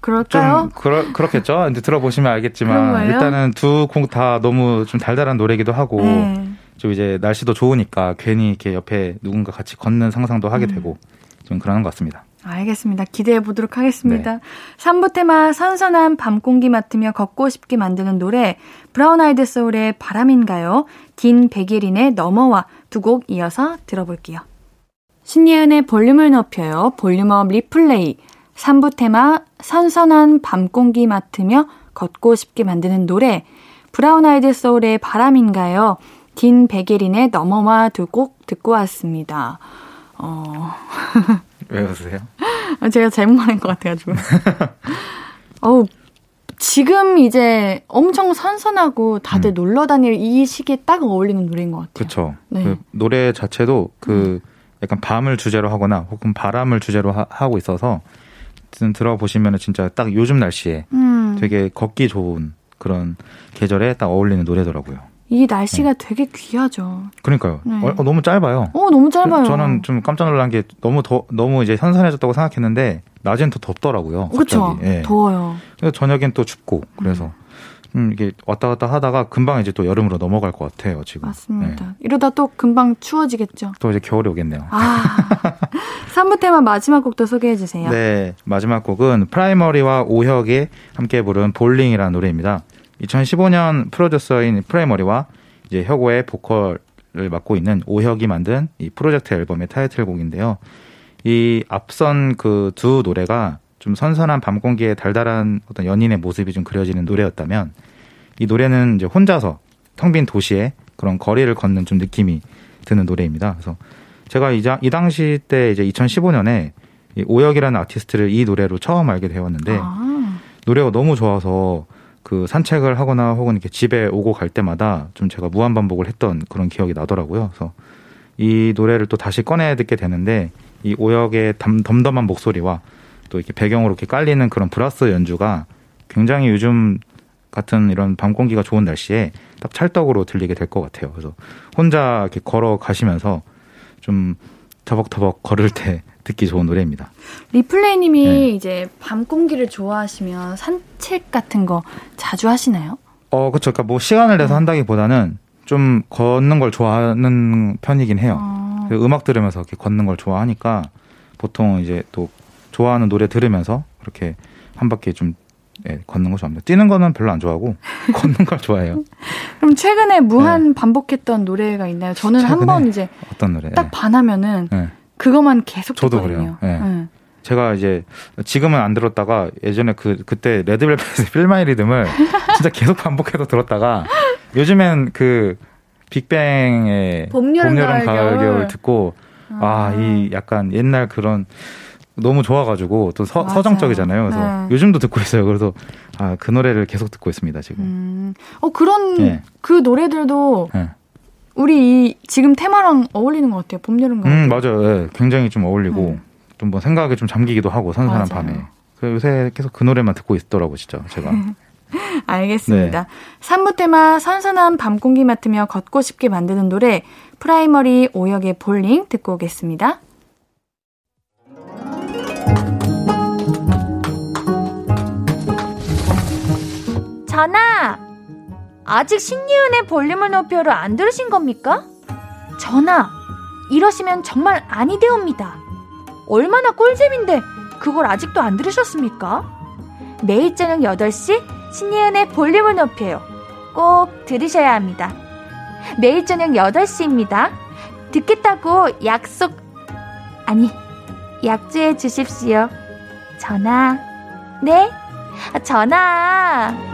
그럴까요? 좀 그러, 그렇겠죠. 근데 들어보시면 알겠지만? 일단은 두 곡 다 너무 좀 달달한 노래기도 하고 네. 좀 이제 날씨도 좋으니까 괜히 이렇게 옆에 누군가 같이 걷는 상상도 하게 음. 되고 좀 그러는 것 같습니다. 알겠습니다. 기대해 보도록 하겠습니다. 네. 3부 테마 선선한 밤 공기 맡으며 걷고 싶게 만드는 노래 브라운 아이드 소울의 바람인가요? 딘 백예린의 넘어와 두 곡 이어서 들어볼게요. 신예은의 볼륨을 높여요. 볼륨업 리플레이 3부 테마 선선한 밤 공기 맡으며 걷고 싶게 만드는 노래 브라운 아이드 소울의 바람인가요? 딘 백예린의 넘어와 두 곡 듣고 왔습니다. 어... 왜 웃으세요? 아, 제가 잘못 말한 것 같아가지고. 어우, 지금 이제 엄청 선선하고 다들 음. 놀러 다닐 이 시기에 딱 어울리는 노래인 것 같아요. 그렇죠. 네. 그 노래 자체도 그 약간 밤을 주제로 하거나 혹은 바람을 주제로 하, 고 있어서 들어보시면 진짜 딱 요즘 날씨에 음, 되게 걷기 좋은 그런 계절에 딱 어울리는 노래더라고요. 이 날씨가 되게 귀하죠. 그러니까요. 네. 어, 어, 너무 짧아요. 어, 너무 짧아요. 저 는 좀 깜짝 놀란 게 너무 더 너무 이제 선선해졌다고 생각했는데 낮엔 더 덥더라고요. 그렇죠. 예. 더워요. 그래서 저녁엔 또 춥고 그래서 좀 이게 왔다 갔다 하다가 금방 이제 또 여름으로 넘어갈 것 같아요 지금. 맞습니다. 네. 이러다 또 금방 추워지겠죠. 또 이제 겨울이 오겠네요. 아, 3부 테마 마지막 곡도 소개해 주세요. 네, 마지막 곡은 프라이머리와 오혁이 함께 부른 Bawling이라는 노래입니다. 2015년 프로듀서인 프라이머리와 이제 혁오의 보컬을 맡고 있는 오혁이 만든 이 프로젝트 앨범의 타이틀곡인데요. 이 앞선 그 두 노래가 좀 선선한 밤 공기에 달달한 어떤 연인의 모습이 좀 그려지는 노래였다면 이 노래는 이제 혼자서 텅 빈 도시에 그런 거리를 걷는 좀 느낌이 드는 노래입니다. 그래서 제가 이자, 이 당시 때 이제 2015년에 이 오혁이라는 아티스트를 이 노래로 처음 알게 되었는데 아, 노래가 너무 좋아서 그 산책을 하거나 혹은 이렇게 집에 오고 갈 때마다 좀 제가 무한 반복을 했던 그런 기억이 나더라고요. 그래서 이 노래를 또 다시 꺼내 듣게 되는데 이 오혁의 담, 덤덤한 목소리와 또 이렇게 배경으로 이렇게 깔리는 그런 브라스 연주가 굉장히 요즘 같은 이런 밤 공기가 좋은 날씨에 딱 찰떡으로 들리게 될 것 같아요. 그래서 혼자 이렇게 걸어 가시면서 좀 터벅터벅 걸을 때 듣기 좋은 노래입니다. 리플레이님이 네. 이제 밤 공기를 좋아하시면 산책 같은 거 자주 하시나요? 어, 그렇죠. 그러니까 뭐 시간을 내서 음. 한다기보다는 좀 걷는 걸 좋아하는 편이긴 해요. 어. 음악 들으면서 이렇게 걷는 걸 좋아하니까 보통 이제 또 좋아하는 노래 들으면서 그렇게 한 바퀴 좀 예, 걷는 거 좋아합니다. 뛰는 거는 별로 안 좋아하고 걷는 걸 좋아해요. 그럼 최근에 무한 네. 반복했던 노래가 있나요? 저는 한 번 이제 어떤 노래? 딱 반하면은 네. 그것만 계속 저도 듣거든요. 그래요. 네. 네. 제가 이제 지금은 안 들었다가 예전에 그 그때 레드벨벳의 필마이 리듬을 진짜 계속 반복해서 들었다가 요즘엔 그 빅뱅의 봄, 여름, 가을, 가을, 겨울 듣고 아이 아, 약간 옛날 그런 너무 좋아가지고 또 서, 서정적이잖아요. 그래서 네. 요즘도 듣고 있어요. 그래서 아, 그 노래를 계속 듣고 있습니다, 지금. 음. 어, 그런 네. 그 노래들도 네. 우리 이 지금 테마랑 어울리는 것 같아요. 봄, 여름, 가을. 음, 맞아요. 네. 굉장히 좀 어울리고 네. 좀뭐 생각에 좀 잠기기도 하고 선선한 맞아요. 밤에. 요새 계속 그 노래만 듣고 있더라고 진짜 제가. 알겠습니다. 네. 3부 테마 선선한 밤 공기 맡으며 걷고 싶게 만드는 노래 프라이머리 오혁의 Bawling 듣고 오겠습니다. 전하! 아직 신예은의 볼륨을 높여를 안 들으신 겁니까? 전하! 이러시면 정말 아니 되옵니다. 얼마나 꿀잼인데 그걸 아직도 안 들으셨습니까? 매일 저녁 8시 신예은의 볼륨을 높여요. 꼭 들으셔야 합니다. 매일 저녁 8시입니다. 듣겠다고 약속, 아니, 약주해 주십시오. 전화. 네? 전화.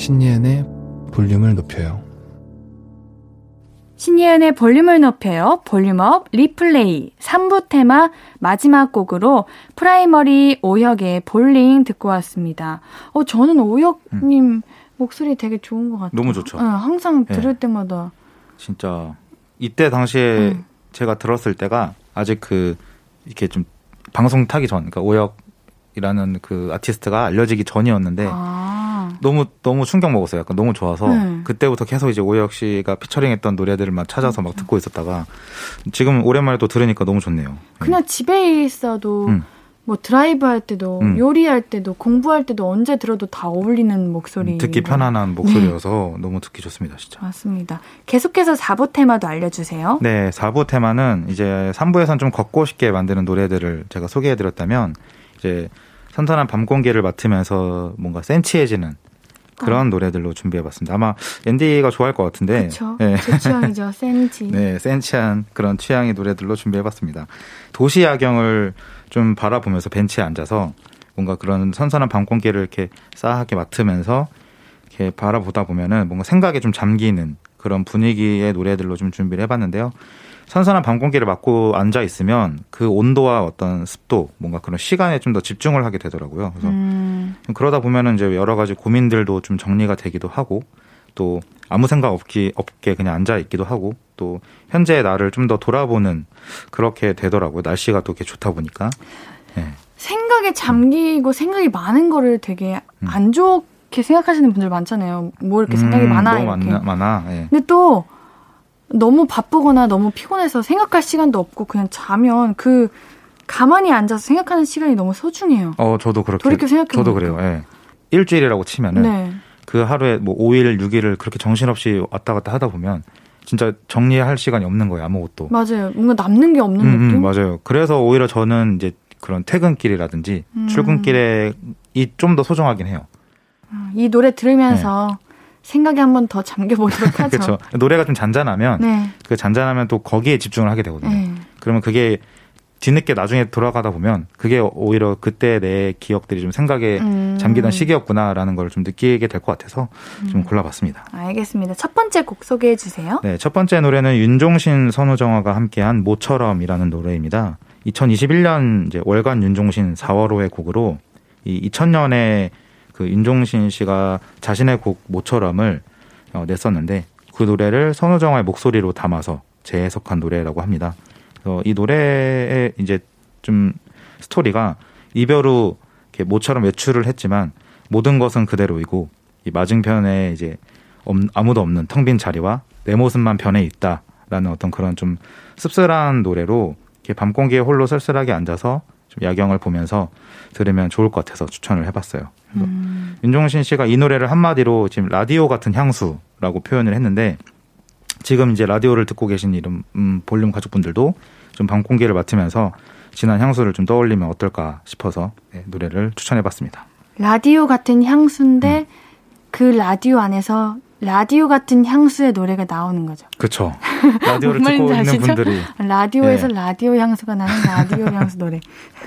신예은의 볼륨을 높여요 신예은의 볼륨을 높여요. Volume Up Replay 3부 테마 마지막 곡으로 프라이머리 오혁의 Bawling 듣고 왔습니다. 어, 저는 오혁님 음. 목소리 되게 좋은 것 같아요. 너무 좋죠. 네, 항상 네. 들을 네. 때마다. 진짜 이때 당시에 음. 제가 들었을 때가 아직 그 이렇게 좀 방송 타기 전, 그러니까 오혁 이라는 그 아티스트가 알려지기 전이었는데 아. 너무 너무 충격 먹었어요. 약간 너무 좋아서 네. 그때부터 계속 이제 오혁 씨가 피처링했던 노래들을 막 찾아서 막 듣고 있었다가 지금 오랜만에 또 들으니까 너무 좋네요. 그냥 네. 집에 있어도 음. 뭐 드라이브 할 때도 음. 요리할 때도 공부할 때도 언제 들어도 다 어울리는 목소리 듣기 편안한 목소리여서 네. 너무 듣기 좋습니다 진짜 맞습니다 계속해서 4부 테마도 알려주세요 네 4부 테마는 이제 3부에선 좀 걷고 싶게 만드는 노래들을 제가 소개해드렸다면 이제 선선한 밤 공기를 맡으면서 뭔가 센치해지는 그런 어. 노래들로 준비해봤습니다. 아마 앤디가 좋아할 것 같은데. 그렇죠. 네. 제 취향이죠. 센치. 네, 센치한 그런 취향의 노래들로 준비해봤습니다. 도시 야경을 좀 바라보면서 벤치에 앉아서 뭔가 그런 선선한 밤 공기를 이렇게 싸하게 맡으면서 이렇게 바라보다 보면은 뭔가 생각에 좀 잠기는 그런 분위기의 노래들로 좀 준비를 해봤는데요. 선선한 밤 공기를 맞고 앉아 있으면 그 온도와 어떤 습도 뭔가 그런 시간에 좀 더 집중을 하게 되더라고요. 그래서 음. 그러다 보면은 이제 여러 가지 고민들도 좀 정리가 되기도 하고 또 아무 생각 없기 없게 그냥 앉아 있기도 하고 또 현재의 나를 좀 더 돌아보는 그렇게 되더라고요. 날씨가 또 이렇게 좋다 보니까. 네. 생각에 잠기고 음. 생각이 많은 거를 되게 음. 안 좋게 생각하시는 분들 많잖아요. 뭐 이렇게 생각이 음, 많아 이렇게. 많나, 많아. 네. 근데 또 너무 바쁘거나 너무 피곤해서 생각할 시간도 없고 그냥 자면 그 가만히 앉아서 생각하는 시간이 너무 소중해요. 어, 저도 그렇게. 돌이켜 생각해 저도 그래요. 예. 일주일이라고 치면은 네. 그 하루에 뭐 5일, 6일을 그렇게 정신없이 왔다 갔다 하다 보면 진짜 정리할 시간이 없는 거예요, 아무것도. 맞아요. 뭔가 남는 게 없는 음, 음 느낌? 음, 맞아요. 그래서 오히려 저는 이제 그런 퇴근길이라든지 음. 출근길에 이 좀 더 소중하긴 해요. 아, 이 노래 들으면서 네. 생각에 한 번 더 잠겨보도록 하죠. 그렇죠. 노래가 좀 잔잔하면 네. 그 잔잔하면 또 거기에 집중을 하게 되거든요. 네. 그러면 그게 뒤늦게 나중에 돌아가다 보면 그게 오히려 그때 내 기억들이 좀 생각에 음. 잠기던 시기였구나라는 걸 좀 느끼게 될 것 같아서 좀 골라봤습니다. 알겠습니다. 첫 번째 곡 소개해 주세요. 네, 첫 번째 노래는 윤종신, 선우정아가 함께한 모처럼이라는 노래입니다. 2021년 이제 월간 윤종신 4월호의 곡으로 이 2000년에 그 윤종신 씨가 자신의 곡 모처럼을 어, 냈었는데 그 노래를 선우정아의 목소리로 담아서 재해석한 노래라고 합니다. 그래서 이 노래의 이제 좀 스토리가 이별 후 이렇게 모처럼 외출을 했지만 모든 것은 그대로이고 이 맞은편에 이제 없- 아무도 없는 텅 빈 자리와 내 모습만 변해 있다라는 어떤 그런 좀 씁쓸한 노래로 이렇게 밤 공기에 홀로 쓸쓸하게 앉아서 좀 야경을 보면서 들으면 좋을 것 같아서 추천을 해봤어요. 그래서 음. 윤종신 씨가 이 노래를 한마디로 지금 라디오 같은 향수라고 표현을 했는데 지금 이제 라디오를 듣고 계신 이름 음, 볼륨 가족분들도 좀 밤 공기를 맡으면서 진한 향수를 좀 떠올리면 어떨까 싶어서 네, 노래를 추천해봤습니다. 라디오 같은 음. 향수인데 그 라디오 안에서 라디오 같은 향수의 노래가 나오는 거죠. 그렇죠. 라디오를 뭔 듣고 있는? 분들이 라디오에서 네. 라디오 향수가 나는 라디오 향수 노래.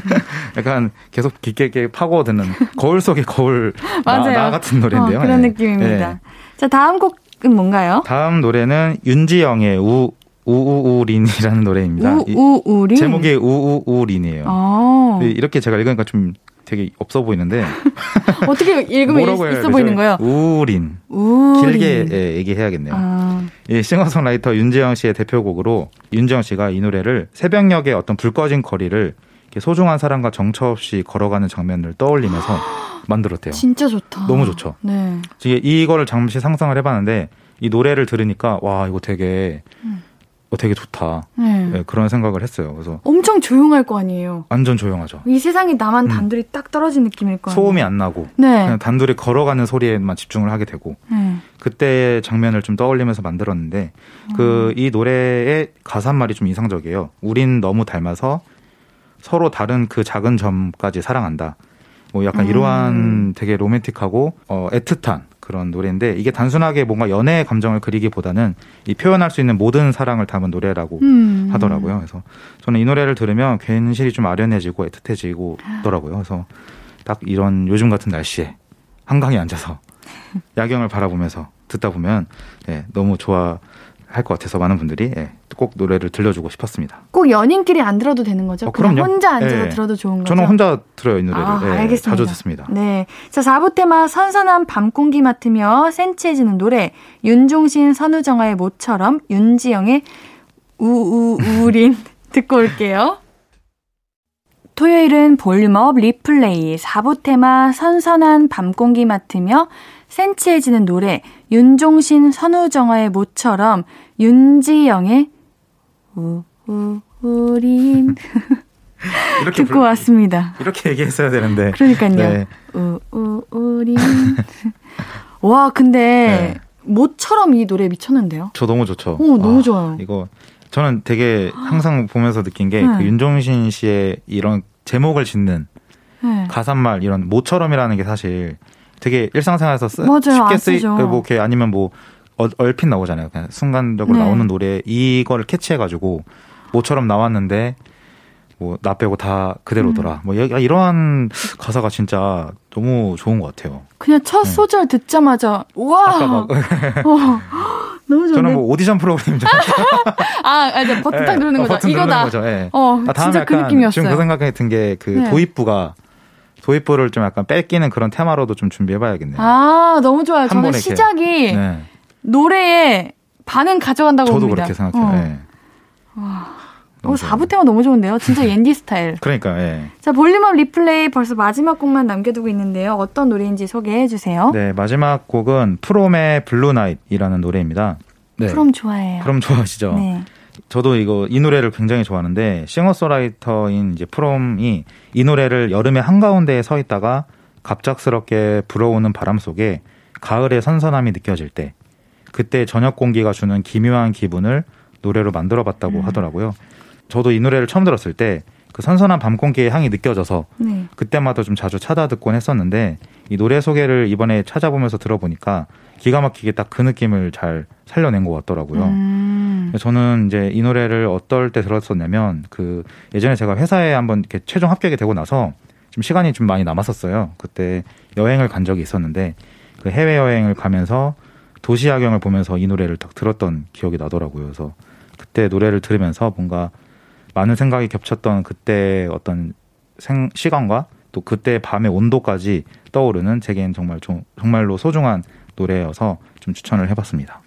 약간 계속 깊게 있게 파고 드는 거울 속의 거울 나, 맞아요. 나 같은 노래인데요. 어, 그런 네. 느낌입니다. 네. 자, 다음 곡은 뭔가요? 다음 노래는 윤지영의 우 우우우린이라는 노래입니다. 이- 우우우리. 제목이 우우우린이에요. 어. 이렇게 제가 읽으니까 좀 되게 없어 보이는데 어떻게 읽으면 해야 있어? 보이는 거예요? 우린 우리. 길게 예, 얘기해야겠네요. 아, 이 싱어송라이터 윤지영 씨의 대표곡으로 윤지영 씨가 이 노래를 새벽녘의 어떤 불 꺼진 거리를 소중한 사람과 정처 없이 걸어가는 장면을 떠올리면서 만들었대요. 진짜 좋다. 너무 좋죠. 네. 이게 이거를 잠시 상상을 해봤는데 이 노래를 들으니까 와 이거 되게 음. 어, 되게 좋다 네. 예, 그런 생각을 했어요. 그래서 엄청 조용할 거 아니에요. 완전 조용하죠. 이 세상에 나만 음. 단둘이 딱 떨어진 느낌일 거 아니에요. 소음이 안 나고 네. 그냥 단둘이 걸어가는 소리에만 집중을 하게 되고 네. 그때 장면을 좀 떠올리면서 만들었는데 음. 그이 노래의 가사 말이 좀 인상적이에요. 우린 너무 닮아서 서로 다른 그 작은 점까지 사랑한다. 뭐 약간 음. 이러한 되게 로맨틱하고 어 애틋한 그런 노래인데 이게 단순하게 뭔가 연애의 감정을 그리기보다는 이 표현할 수 있는 모든 사랑을 담은 노래라고 음. 하더라고요. 그래서 저는 이 노래를 들으면 괜시리 좀 아련해지고 애틋해지고 더라고요. 그래서 딱 이런 요즘 같은 날씨에 한강에 앉아서 야경을 바라보면서 듣다 보면 예, 너무 좋아 할 것 같아서 많은 분들이 예, 꼭 노래를 들려주고 싶었습니다. 꼭 연인끼리 안 들어도 되는 거죠? 어, 그럼요. 혼자 앉아서 예. 들어도 좋은 거죠? 저는 혼자 들어요 이 노래를. 아, 예, 알겠습니다. 자주 듣습니다. 네. 자, 4부 테마 선선한 밤 공기 맡으며 센치해지는 노래 윤종신 선우정아의 모처럼 윤지영의 우우우린 듣고 올게요. 토요일은 볼륨업 리플레이 4부 테마 선선한 밤 공기 맡으며 센치해지는 노래 윤종신 선우정아의 모처럼 윤지영의 우 우 우린 이렇게 듣고 불- 왔습니다. 이렇게 얘기했어야 되는데. 그러니까요. 네. 우 우 우린 와 근데 네. 모처럼 이 노래 미쳤는데요. 저 너무 좋죠. 오, 너무 와, 좋아요. 이거 저는 되게 항상 보면서 느낀 게 네. 그 윤종신 씨의 이런 제목을 짓는 네. 가사말 이런 모처럼이라는 게 사실 되게 일상생활에서 쓰, 맞아요. 안 쉽게 쓰이 쓰죠. 그뭐 이렇게 아니면 뭐 어- 얼핏 나오잖아요. 그냥 순간적으로 네. 나오는 노래 이거를 캐치해가지고 모처럼 나왔는데 뭐 나 빼고 다 그대로더라. 음. 뭐 이- 이러한 가사가 진짜 너무 좋은 것 같아요. 그냥 첫 네. 소절 듣자마자 와 어, 너무 좋은데. 저는 뭐 오디션 프로그램 줄. 아, 아, 이제 버튼 딱 예, 누르는 어, 거죠. 버튼 이거다. 거죠. 예. 어, 아, 다음에 진짜 그 느낌이었어요. 지금 그 생각이 든 게그 네. 도입부가 도입부를 좀 약간 뺏기는 그런 테마로도 좀 준비해봐야겠네요. 아, 너무 좋아요. 한 저는. 시작이 네. 노래에 반은 가져간다고 저도 봅니다. 그렇게 생각해요. 어. 예. 어, 너무 4부 테마 너무 좋은데요. 진짜 옌디 스타일. 그러니까 예. 자, Volume Up Replay 벌써 마지막 곡만 남겨두고 있는데요. 어떤 노래인지 소개해 주세요. 네, 마지막 곡은 프롬의 Blue Night이라는 노래입니다. 네. 프롬 좋아해요. 프롬 좋아하시죠? 네. 저도 이거 이 노래를 굉장히 좋아하는데 싱어송라이터인 이제 프롬이 이 노래를 여름의 한가운데에 서 있다가 갑작스럽게 불어오는 바람 속에 가을의 선선함이 느껴질 때 그때 저녁 공기가 주는 기묘한 기분을 노래로 만들어 봤다고 음. 하더라고요. 저도 이 노래를 처음 들었을 때 그 선선한 밤 공기의 향이 느껴져서 네. 그때마다 좀 자주 찾아 듣곤 했었는데 이 노래 소개를 이번에 찾아보면서 들어보니까 기가 막히게 딱 그 느낌을 잘 살려낸 것 같더라고요. 음. 저는 이제 이 노래를 어떨 때 들었었냐면 그 예전에 제가 회사에 한번 이렇게 최종 합격이 되고 나서 좀 시간이 좀 많이 남았었어요. 그때 여행을 간 적이 있었는데 그 해외 여행을 가면서 도시 야경을 보면서 이 노래를 딱 들었던 기억이 나더라고요. 그래서 그때 노래를 들으면서 뭔가 많은 생각이 겹쳤던 그때 어떤 생, 시간과 또 그때 밤의 온도까지 떠오르는 제겐 정말 좀, 정말로 소중한 노래여서 좀 추천을 해봤습니다.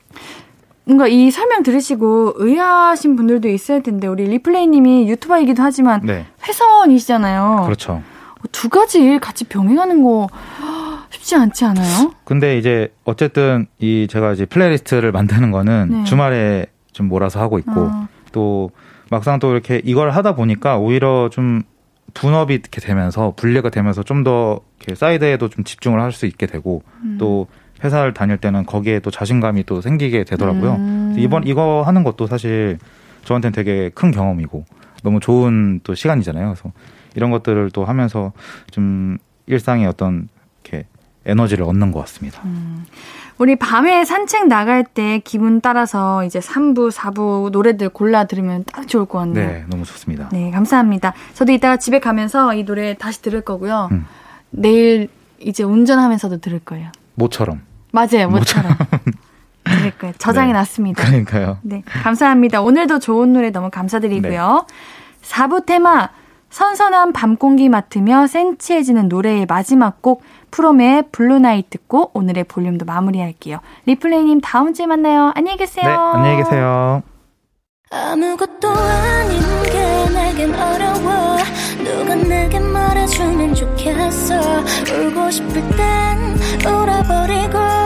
뭔가 이 설명 들으시고 의아하신 분들도 있을 텐데 우리 리플레이님이 유튜버이기도 하지만 네, 회사원이시잖아요. 그렇죠. 두 가지 일 같이 병행하는 거 쉽지 않지 않아요? 근데 이제 어쨌든 이 제가 이제 플레이리스트를 만드는 거는 네. 주말에 좀 몰아서 하고 있고 어, 또 막상 또 이렇게 이걸 하다 보니까 오히려 좀 분업이 이렇게 되면서 분리가 되면서 좀 더 사이드에도 좀 집중을 할 수 있게 되고 음. 또 회사를 다닐 때는 거기에 또 자신감이 또 생기게 되더라고요. 음. 이번 이거 하는 것도 사실 저한테는 되게 큰 경험이고 너무 좋은 또 시간이잖아요. 그래서 이런 것들을 또 하면서 좀 일상의 어떤 이렇게 에너지를 얻는 것 같습니다. 우리 밤에 산책 나갈 때 기분 따라서 이제 3부, 4부 노래들 골라 들으면 딱 좋을 것 같네요. 네, 너무 좋습니다. 네, 감사합니다. 저도 이따가 집에 가면서 이 노래 다시 들을 거고요. 음. 내일 이제 운전하면서도 들을 거예요. 모처럼. 맞아요, 모처럼. 들을 거예요. 저장해 네. 놨습니다. 그러니까요. 네, 감사합니다. 오늘도 좋은 노래 너무 감사드리고요. 네. 4부 테마 선선한 밤 공기 맡으며 센치해지는 노래의 마지막 곡 프롬의 Blue Night 듣고 오늘의 볼륨도 마무리할게요. Replay님 다음 주에 만나요. 안녕히 계세요. 네, 안녕히 계세요. 아무것도 아닌 게 내겐 어려워 누가 내게 말해주면 좋겠어 울고 싶을 땐 울어버리고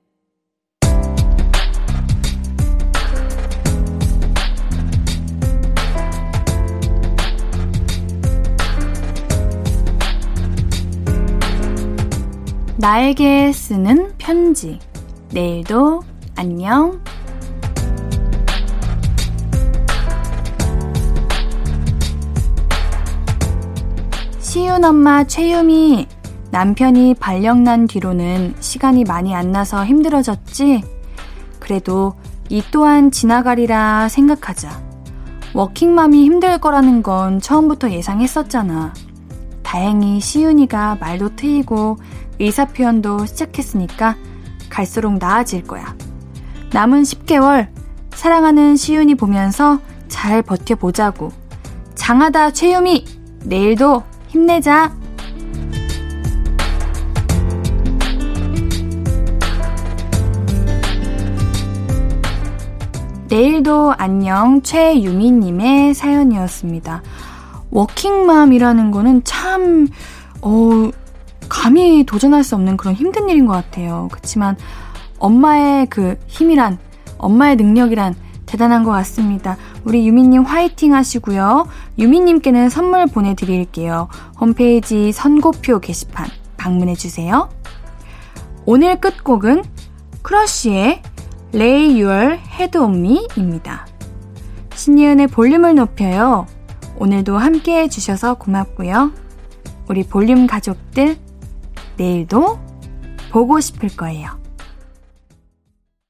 나에게 쓰는 편지. 내일도 안녕. 시윤 엄마 최유미. 남편이 발령 난 뒤로는 시간이 많이 안 나서 힘들어졌지? 그래도 이 또한 지나가리라 생각하자. 워킹맘이 힘들 거라는 건 처음부터 예상했었잖아. 다행히 시윤이가 말도 트이고 의사 표현도 시작했으니까 갈수록 나아질 거야. 남은 10개월 사랑하는 시윤이 보면서 잘 버텨보자고. 장하다 최유미 내일도 힘내자. 내일도 안녕 최유미님의 사연이었습니다. 워킹맘이라는 거는 참, 어, 감히 도전할 수 없는 그런 힘든 일인 것 같아요. 그렇지만 엄마의 그 힘이란, 엄마의 능력이란 대단한 것 같습니다. 우리 유미님 화이팅 하시고요. 유미님께는 선물 보내드릴게요. 홈페이지 선곡표 게시판 방문해주세요. 오늘 끝곡은 크러쉬의 Lay Your Head on Me입니다. 신예은의 볼륨을 높여요. 오늘도 함께 해주셔서 고맙고요. 우리 볼륨 가족들, 내일도 보고 싶을 거예요.